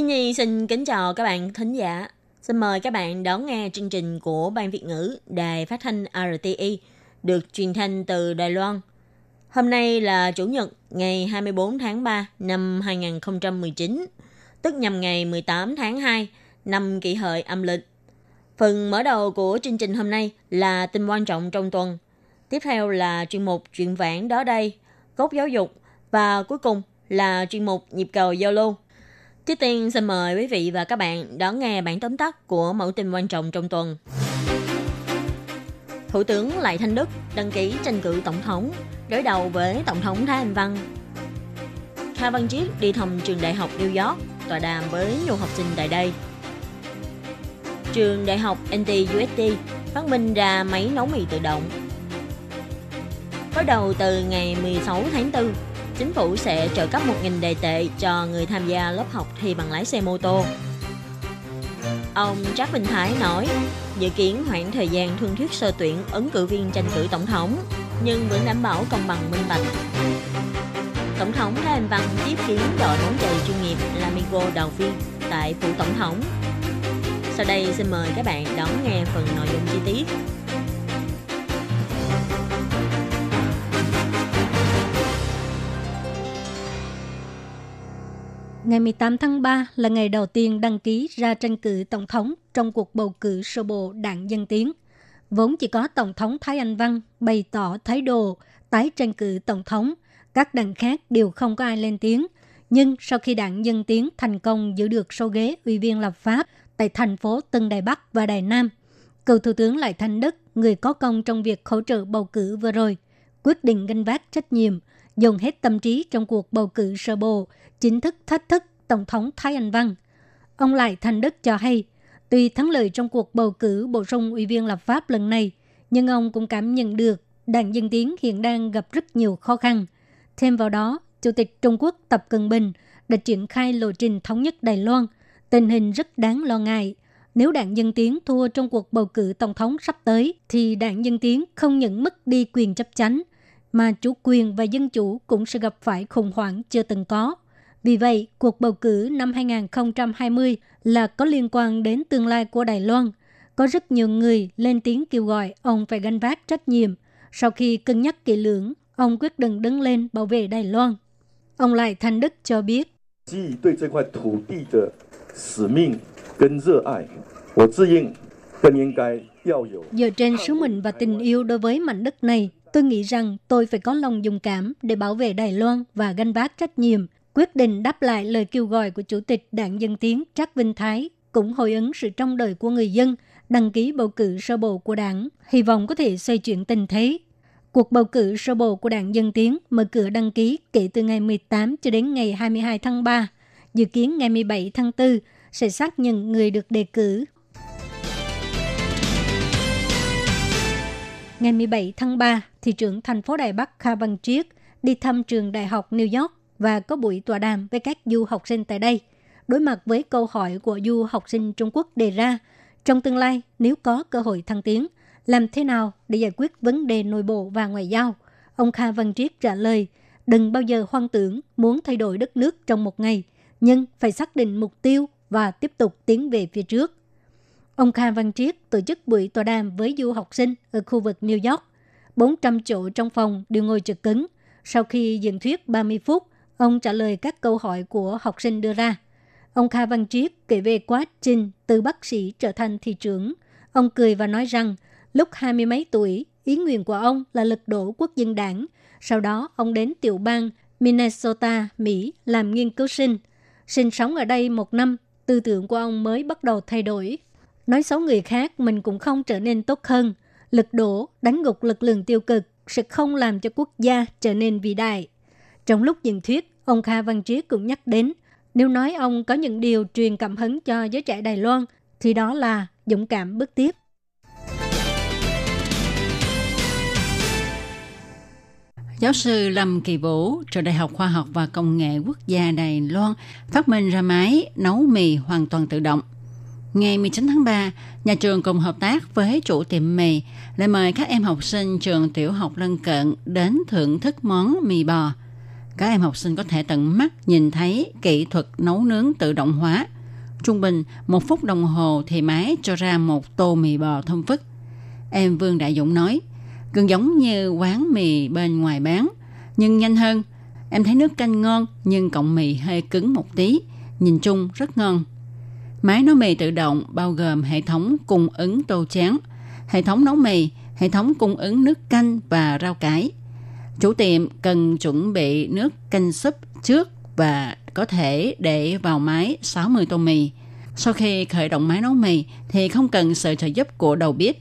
Thiên Nhi xin kính chào các bạn thính giả. Xin mời các bạn đón nghe chương trình của Ban Việt ngữ Đài Phát thanh RTI được truyền thanh từ Đài Loan. Hôm nay là Chủ nhật ngày 24 tháng 3 năm 2019, tức nhằm ngày 18 tháng 2 năm kỷ hợi âm lịch. Phần mở đầu của chương trình hôm nay là tin quan trọng trong tuần. Tiếp theo là chuyên mục chuyện vãn đó đây, cốt giáo dục và cuối cùng là chuyên mục nhịp cầu giao lưu. Trước tiên xin mời quý vị và các bạn đón nghe bản tóm tắt của mẫu tin quan trọng trong tuần. Thủ tướng Lại Thanh Đức đăng ký tranh cử tổng thống, đối đầu với Tổng thống Thái Anh Văn. Kha Văn Chiết đi thăm trường đại học New York, tọa đàm với nhiều học sinh tại đây. Trường đại học NTUSD phát minh ra máy nấu mì tự động. Bắt đầu từ ngày 16 tháng 4, chính phủ sẽ trợ cấp 1.000 đề tệ cho người tham gia lớp học thi bằng lái xe mô tô. Ông Trác Bình Thái nói, dự kiến hoãn thời gian thương thuyết sơ tuyển ứng cử viên tranh cử tổng thống, nhưng vẫn đảm bảo công bằng minh bạch. Tổng thống Thái Anh Văn tiếp kiến đội bóng chày chuyên nghiệp Lamigo đầu viên tại phủ tổng thống. Sau đây xin mời các bạn đón nghe phần nội dung chi tiết. Ngày 18 tháng 3 là ngày đầu tiên đăng ký ra tranh cử tổng thống trong cuộc bầu cử sơ bộ đảng Dân Tiến. Vốn chỉ có Tổng thống Thái Anh Văn bày tỏ thái độ tái tranh cử tổng thống, các đảng khác đều không có ai lên tiếng. Nhưng sau khi đảng Dân Tiến thành công giữ được số ghế ủy viên lập pháp tại thành phố Tân Đài Bắc và Đài Nam, cựu Thủ tướng Lại Thanh Đức, người có công trong việc hỗ trợ bầu cử vừa rồi, quyết định gánh vác trách nhiệm, dùng hết tâm trí trong cuộc bầu cử sơ bộ, chính thức thách thức Tổng thống Thái Anh Văn. Ông Lại thành Đức cho hay, tuy thắng lợi trong cuộc bầu cử bổ sung ủy viên lập pháp lần này, nhưng ông cũng cảm nhận được đảng Dân Tiến hiện đang gặp rất nhiều khó khăn. Thêm vào đó, Chủ tịch Trung Quốc Tập Cận Bình đã triển khai lộ trình thống nhất Đài Loan. Tình hình rất đáng lo ngại. Nếu đảng Dân Tiến thua trong cuộc bầu cử tổng thống sắp tới, thì đảng Dân Tiến không những mất đi quyền chấp chánh, mà chủ quyền và dân chủ cũng sẽ gặp phải khủng hoảng chưa từng có. Vì vậy, cuộc bầu cử năm 2020 là có liên quan đến tương lai của Đài Loan. Có rất nhiều người lên tiếng kêu gọi ông phải gánh vác trách nhiệm. Sau khi cân nhắc kỹ lưỡng, ông quyết định đứng lên bảo vệ Đài Loan. Ông Lại Thanh Đức cho biết. Dựa trên sứ mệnh và tình yêu đối với mảnh đất này, tôi nghĩ rằng tôi phải có lòng dũng cảm để bảo vệ Đài Loan và gánh vác trách nhiệm. Quyết định đáp lại lời kêu gọi của Chủ tịch Đảng Dân Tiến Trác Vinh Thái, cũng hồi ứng sự trông đợi của người dân, đăng ký bầu cử sơ bộ của đảng, hy vọng có thể xoay chuyển tình thế. Cuộc bầu cử sơ bộ của Đảng Dân Tiến mở cửa đăng ký kể từ ngày 18 cho đến ngày 22 tháng 3. Dự kiến ngày 17 tháng 4 sẽ xác nhận người được đề cử. Ngày 17 tháng 3, thị trưởng thành phố Đài Bắc Kha Văn Triết đi thăm trường Đại học New York và có buổi tọa đàm với các du học sinh tại đây. Đối mặt với câu hỏi của du học sinh Trung Quốc đề ra, trong tương lai nếu có cơ hội thăng tiến, làm thế nào để giải quyết vấn đề nội bộ và ngoại giao? Ông Kha Văn Triết trả lời, đừng bao giờ hoang tưởng muốn thay đổi đất nước trong một ngày, nhưng phải xác định mục tiêu và tiếp tục tiến về phía trước. Ông Kha Văn Triết tổ chức buổi tọa đàm với du học sinh ở khu vực New York. 400 chỗ trong phòng đều ngồi trực cứng. Sau khi diễn thuyết 30 phút, ông trả lời các câu hỏi của học sinh đưa ra. Ông Kha Văn Triết kể về quá trình từ bác sĩ trở thành thị trưởng. Ông cười và nói rằng lúc hai mươi mấy tuổi, ý nguyện của ông là lật đổ quốc dân đảng. Sau đó, ông đến tiểu bang Minnesota, Mỹ làm nghiên cứu sinh. Sinh sống ở đây một năm, tư tưởng của ông mới bắt đầu thay đổi. Nói xấu người khác, mình cũng không trở nên tốt hơn. Lật đổ, đánh gục lực lượng tiêu cực sẽ không làm cho quốc gia trở nên vĩ đại. Trong lúc diễn thuyết, ông Kha Văn Triết cũng nhắc đến Nếu nói ông có những điều truyền cảm hứng cho giới trẻ Đài Loan, thì đó là dũng cảm bước tiếp. Giáo sư Lâm Kỳ Vũ, trường Đại học Khoa học và Công nghệ Quốc gia Đài Loan phát minh ra máy nấu mì hoàn toàn tự động. Ngày 19 tháng 3, nhà trường cùng hợp tác với chủ tiệm mì lại mời các em học sinh trường tiểu học lân cận đến thưởng thức món mì bò. Các em học sinh có thể tận mắt nhìn thấy kỹ thuật nấu nướng tự động hóa. Trung bình, một phút đồng hồ thì máy cho ra một tô mì bò thơm phức. Em Vương Đại Dũng nói, gần giống như quán mì bên ngoài bán, nhưng nhanh hơn. Em thấy nước canh ngon nhưng cọng mì hơi cứng một tí, nhìn chung rất ngon. Máy nấu mì tự động bao gồm hệ thống cung ứng tô chén, hệ thống nấu mì, hệ thống cung ứng nước canh và rau cải. Chủ tiệm cần chuẩn bị nước canh súp trước và có thể để vào máy 60 tô mì. Sau khi khởi động máy nấu mì thì không cần sự trợ giúp của đầu bếp.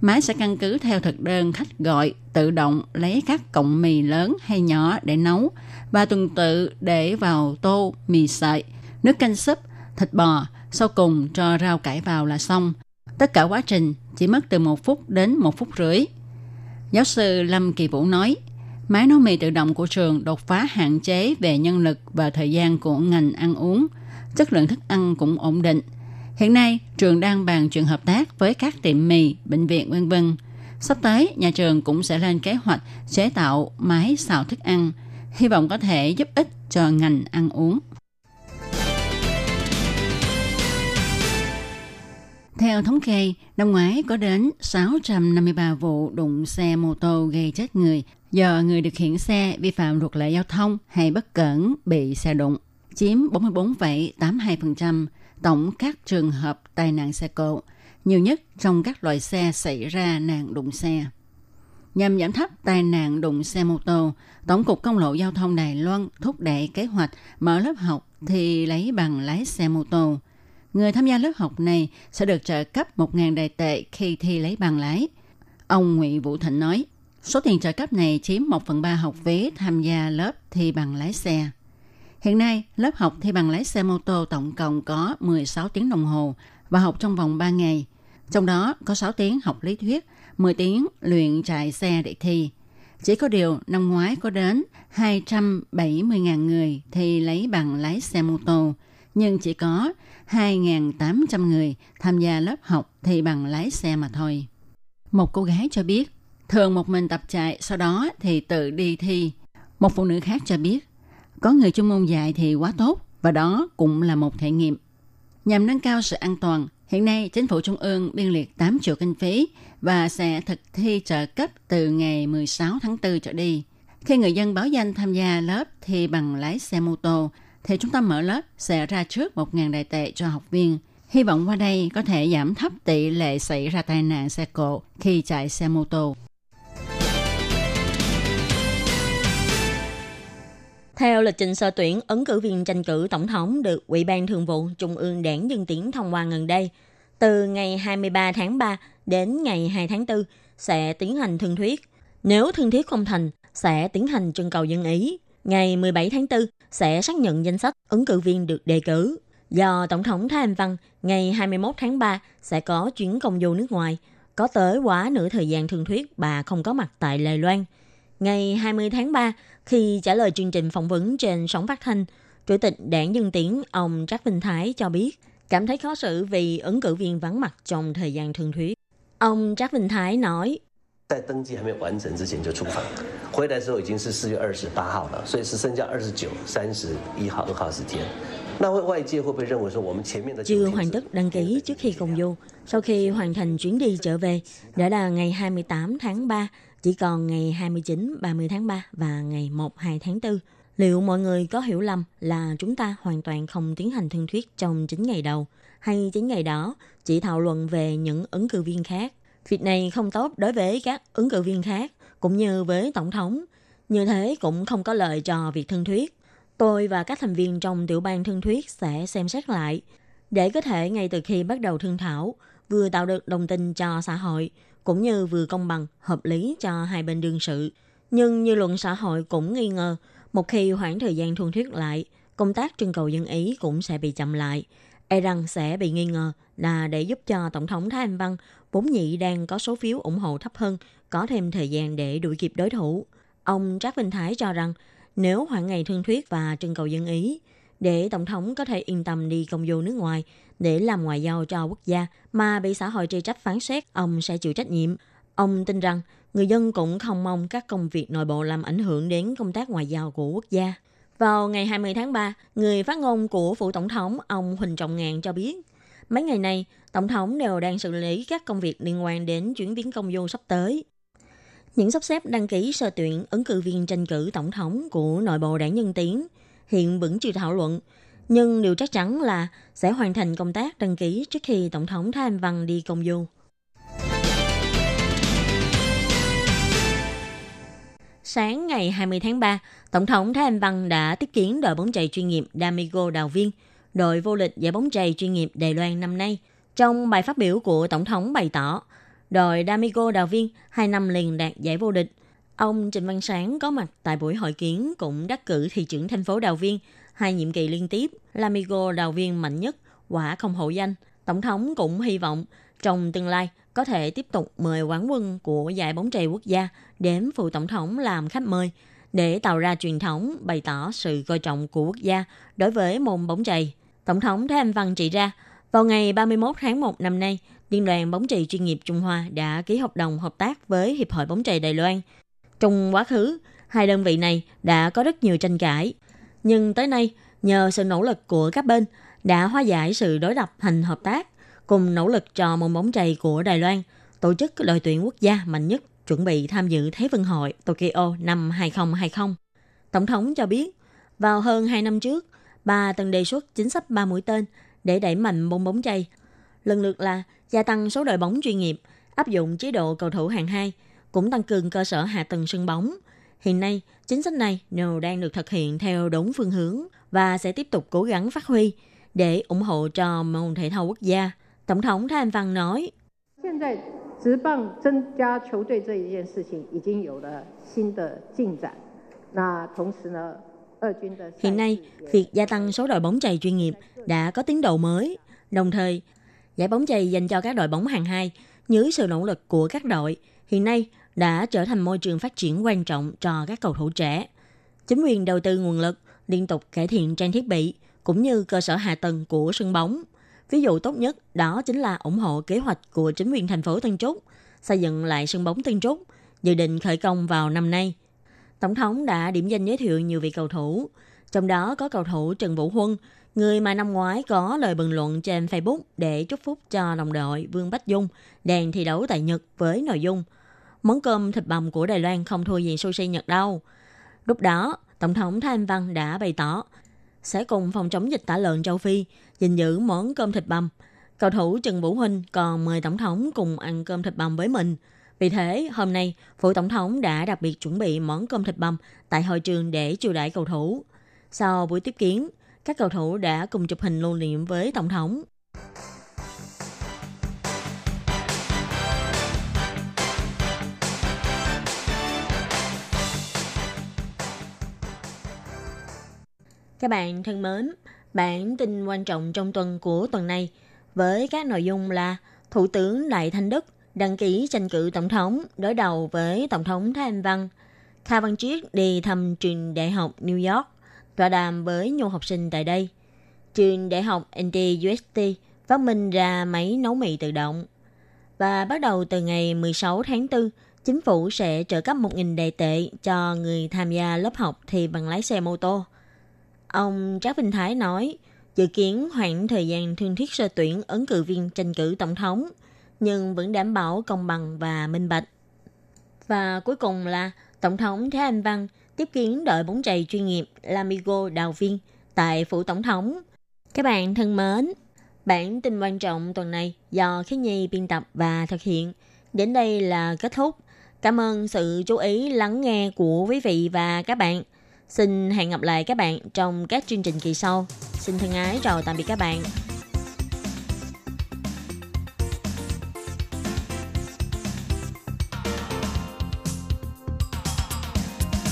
Máy sẽ căn cứ theo thực đơn khách gọi tự động lấy các cọng mì lớn hay nhỏ để nấu và tuần tự để vào tô mì sợi, nước canh súp, thịt bò, sau cùng cho rau cải vào là xong. Tất cả quá trình chỉ mất từ một phút đến một phút rưỡi. Giáo sư Lâm Kỳ Vũ nói, máy nấu mì tự động của trường đột phá hạn chế về nhân lực và thời gian của ngành ăn uống. Chất lượng thức ăn cũng ổn định. Hiện nay, trường đang bàn chuyện hợp tác với các tiệm mì, bệnh viện vân vân. Sắp tới, nhà trường cũng sẽ lên kế hoạch chế tạo máy xào thức ăn, hy vọng có thể giúp ích cho ngành ăn uống. Theo thống kê, năm ngoái có đến 653 vụ đụng xe mô tô gây chết người do người điều khiển xe vi phạm luật lệ giao thông hay bất cẩn bị xe đụng, chiếm 44,82% tổng các trường hợp tai nạn xe cộ, nhiều nhất trong các loại xe xảy ra nạn đụng xe. Nhằm giảm thấp tai nạn đụng xe mô tô, Tổng cục Công lộ Giao thông Đài Loan thúc đẩy kế hoạch mở lớp học thì lấy bằng lái xe mô tô. Người tham gia lớp học này sẽ được trợ cấp 1.000 đại tệ khi thi lấy bằng lái. Ông Nguyễn Vũ Thịnh nói, số tiền trợ cấp này chiếm 1 phần 3 học phí tham gia lớp thi bằng lái xe. Hiện nay, lớp học thi bằng lái xe mô tô tổng cộng có 16 tiếng đồng hồ và học trong vòng 3 ngày. Trong đó có 6 tiếng học lý thuyết, 10 tiếng luyện chạy xe để thi. Chỉ có điều năm ngoái có đến 270.000 người thi lấy bằng lái xe mô tô, nhưng chỉ có 2.800 người tham gia lớp học thi bằng lái xe mà thôi. Một cô gái cho biết, thường một mình tập chạy, sau đó thì tự đi thi. Một phụ nữ khác cho biết, có người chuyên môn dạy thì quá tốt và đó cũng là một thể nghiệm. Nhằm nâng cao sự an toàn, hiện nay chính phủ trung ương biên liệt 8 triệu kinh phí và sẽ thực thi trợ cấp từ ngày 16 tháng 4 trở đi. Khi người dân báo danh tham gia lớp thi bằng lái xe mô tô, thì chúng ta mở lớp sẽ ra trước 1.000 đại tệ cho học viên. Hy vọng qua đây có thể giảm thấp tỷ lệ xảy ra tai nạn xe cộ khi chạy xe mô tô. Theo lịch trình sơ tuyển, ứng cử viên tranh cử tổng thống được Ủy ban Thường vụ Trung ương Đảng Dân Tiến thông qua gần đây. Từ ngày 23 tháng 3 đến ngày 2 tháng 4 sẽ tiến hành thương thuyết. Nếu thương thuyết không thành, sẽ tiến hành trưng cầu dân ý. Ngày 17 tháng 4 sẽ xác nhận danh sách ứng cử viên được đề cử. Do Tổng thống Thái Anh Văn ngày 21 tháng 3 sẽ có chuyến công du nước ngoài, có tới quá nửa thời gian thương thuyết bà không có mặt tại Lài Loan. Ngày 20 tháng 3, khi trả lời chương trình phỏng vấn trên sóng phát thanh, Chủ tịch đảng Dân Tiến ông Trác Vinh Thái cho biết cảm thấy khó xử vì ứng cử viên vắng mặt trong thời gian thương thuyết. Ông Trác Vinh Thái nói, 在登记还没有完成之前就出访，回来的时候已经是四月二十八号了，所以是剩下二十九、三十一号、二号时间。那会外界会不会认为说我们前面的 chưa hoàn tất đăng ký trước khi công du. Sau khi hoàn thành chuyến đi trở về, đã là ngày 28 tháng 3, chỉ còn ngày 29, 30 tháng 3 và ngày 1, 2 tháng 4. Liệu mọi người có hiểu lầm là chúng ta hoàn toàn không tiến hành thương thuyết trong 9 ngày đầu, hay 9 ngày đó chỉ thảo luận về những ứng cử viên khác? Việc này không tốt đối với các ứng cử viên khác, cũng như với Tổng thống. Như thế cũng không có lợi cho việc thương thuyết. Tôi và các thành viên trong tiểu ban thương thuyết sẽ xem xét lại, để có thể ngay từ khi bắt đầu thương thảo, vừa tạo được đồng tin cho xã hội, cũng như vừa công bằng, hợp lý cho hai bên đương sự. Nhưng như luận xã hội cũng nghi ngờ, một khi khoảng thời gian thương thuyết lại, công tác trưng cầu dân ý cũng sẽ bị chậm lại. E rằng sẽ bị nghi ngờ là để giúp cho Tổng thống Thái Anh Văn vốn nhị đang có số phiếu ủng hộ thấp hơn, có thêm thời gian để đuổi kịp đối thủ. Ông Trác Vinh Thái cho rằng nếu hoãn ngày thương thuyết và trưng cầu dân ý, để Tổng thống có thể yên tâm đi công du nước ngoài để làm ngoại giao cho quốc gia mà bị xã hội trì trách phán xét, ông sẽ chịu trách nhiệm. Ông tin rằng người dân cũng không mong các công việc nội bộ làm ảnh hưởng đến công tác ngoại giao của quốc gia. Vào ngày 20 tháng 3, người phát ngôn của phủ tổng thống ông Huỳnh Trọng Ngàn cho biết, mấy ngày này, tổng thống đều đang xử lý các công việc liên quan đến chuyến viếng công du sắp tới. Những sắp xếp đăng ký sơ tuyển ứng cử viên tranh cử tổng thống của nội bộ đảng Nhân Tiến hiện vẫn chưa thảo luận, nhưng điều chắc chắn là sẽ hoàn thành công tác đăng ký trước khi Tổng thống Thái Anh Văn đi công du. Sáng ngày 20 tháng 3, Tổng thống Thái Anh Văn đã tiếp kiến đội bóng chày chuyên nghiệp Damigo Đào Viên, đội vô địch giải bóng chày chuyên nghiệp Đài Loan năm nay. Trong bài phát biểu của Tổng thống bày tỏ, đội Damigo Đào Viên hai năm liền đạt giải vô địch. Ông Trịnh Văn Sáng có mặt tại buổi hội kiến cũng đắc cử thị trưởng thành phố Đào Viên hai nhiệm kỳ liên tiếp, Lamigo Đào Viên mạnh nhất, quả không hậu danh. Tổng thống cũng hy vọng trong tương lai có thể tiếp tục mời quán quân của giải bóng chày quốc gia đến phụ tổng thống làm khách mời để tạo ra truyền thống bày tỏ sự coi trọng của quốc gia đối với môn bóng chày. Tổng thống Thái Anh Văn chỉ ra, vào ngày 31 tháng 1 năm nay, Liên đoàn bóng chày chuyên nghiệp Trung Hoa đã ký hợp đồng hợp tác với Hiệp hội bóng chày Đài Loan. Trong quá khứ, hai đơn vị này đã có rất nhiều tranh cãi. Nhưng tới nay, nhờ sự nỗ lực của các bên đã hóa giải sự đối lập thành hợp tác, cùng nỗ lực cho môn bóng chày của Đài Loan, tổ chức đội tuyển quốc gia mạnh nhất chuẩn bị tham dự Thế vận hội Tokyo năm 2020. Tổng thống cho biết, vào hơn 2 năm trước, bà từng đề xuất chính sách ba mũi tên để đẩy mạnh môn bóng chày Lần lượt là gia tăng số đội bóng chuyên nghiệp, áp dụng chế độ cầu thủ hạng 2, cũng tăng cường cơ sở hạ tầng sân bóng. Hiện nay, chính sách này đều đang được thực hiện theo đúng phương hướng và sẽ tiếp tục cố gắng phát huy để ủng hộ cho môn thể thao quốc gia. Tổng thống Thái Anh Văn nói, 现在职棒增加球队这一件事情已经有了新的进展。那同时呢，二军的 Hiện nay, việc gia tăng số đội bóng chày chuyên nghiệp đã có tiến độ mới. Đồng thời, giải bóng chày dành cho các đội bóng hàng hai dưới sự nỗ lực của các đội hiện nay đã trở thành môi trường phát triển quan trọng cho các cầu thủ trẻ. Chính quyền đầu tư nguồn lực, liên tục cải thiện trang thiết bị cũng như cơ sở hạ tầng của sân bóng. Ví dụ tốt nhất đó chính là ủng hộ kế hoạch của chính quyền thành phố Tân Trúc xây dựng lại sân bóng Tân Trúc, dự định khởi công vào năm nay. Tổng thống đã điểm danh giới thiệu nhiều vị cầu thủ, trong đó có cầu thủ Trần Vũ Huân, người mà năm ngoái có lời bình luận trên Facebook để chúc phúc cho đồng đội Vương Bách Dung đang thi đấu tại Nhật với nội dung món cơm thịt bằm của Đài Loan không thua gì sushi Nhật đâu. Lúc đó, Tổng thống Thái Anh Văn đã bày tỏ sẽ cùng phòng chống dịch tả lợn châu Phi gìn giữ món cơm thịt bằm. Cầu thủ Trần Vũ Huynh còn mời Tổng thống cùng ăn cơm thịt bằm với mình. Vì thế, hôm nay, Phủ Tổng thống đã đặc biệt chuẩn bị món cơm thịt bằm tại hội trường để chiêu đãi cầu thủ. Sau buổi tiếp kiến, các cầu thủ đã cùng chụp hình lưu niệm với Tổng thống. Các bạn thân mến, bản tin quan trọng trong tuần của tuần này với các nội dung là Thủ tướng Đại Thanh Đức đăng ký tranh cử tổng thống đối đầu với Tổng thống Thái Anh Văn. Kha Văn Triết đi thăm trường đại học New York, tọa đàm với nhiều học sinh tại đây. Trường đại học NTUST phát minh ra máy nấu mì tự động. Và bắt đầu từ ngày 16 tháng 4, chính phủ sẽ trợ cấp 1.000 đại tệ cho người tham gia lớp học thi bằng lái xe mô tô. Ông Trác Vinh Thái nói, dự kiến hoãn thời gian thương thuyết sơ tuyển ứng cử viên tranh cử tổng thống, nhưng vẫn đảm bảo công bằng và minh bạch. Và cuối cùng là Tổng thống Thái Anh Văn tiếp kiến đội bóng chày chuyên nghiệp Lamigo Đào Viên tại phủ tổng thống. Các bạn thân mến, bản tin quan trọng tuần này do Khí Nhi biên tập và thực hiện. Đến đây là kết thúc. Cảm ơn sự chú ý lắng nghe của quý vị và các bạn. Xin hẹn gặp lại các bạn trong các chương trình kỳ sau. Xin thân ái chào tạm biệt các bạn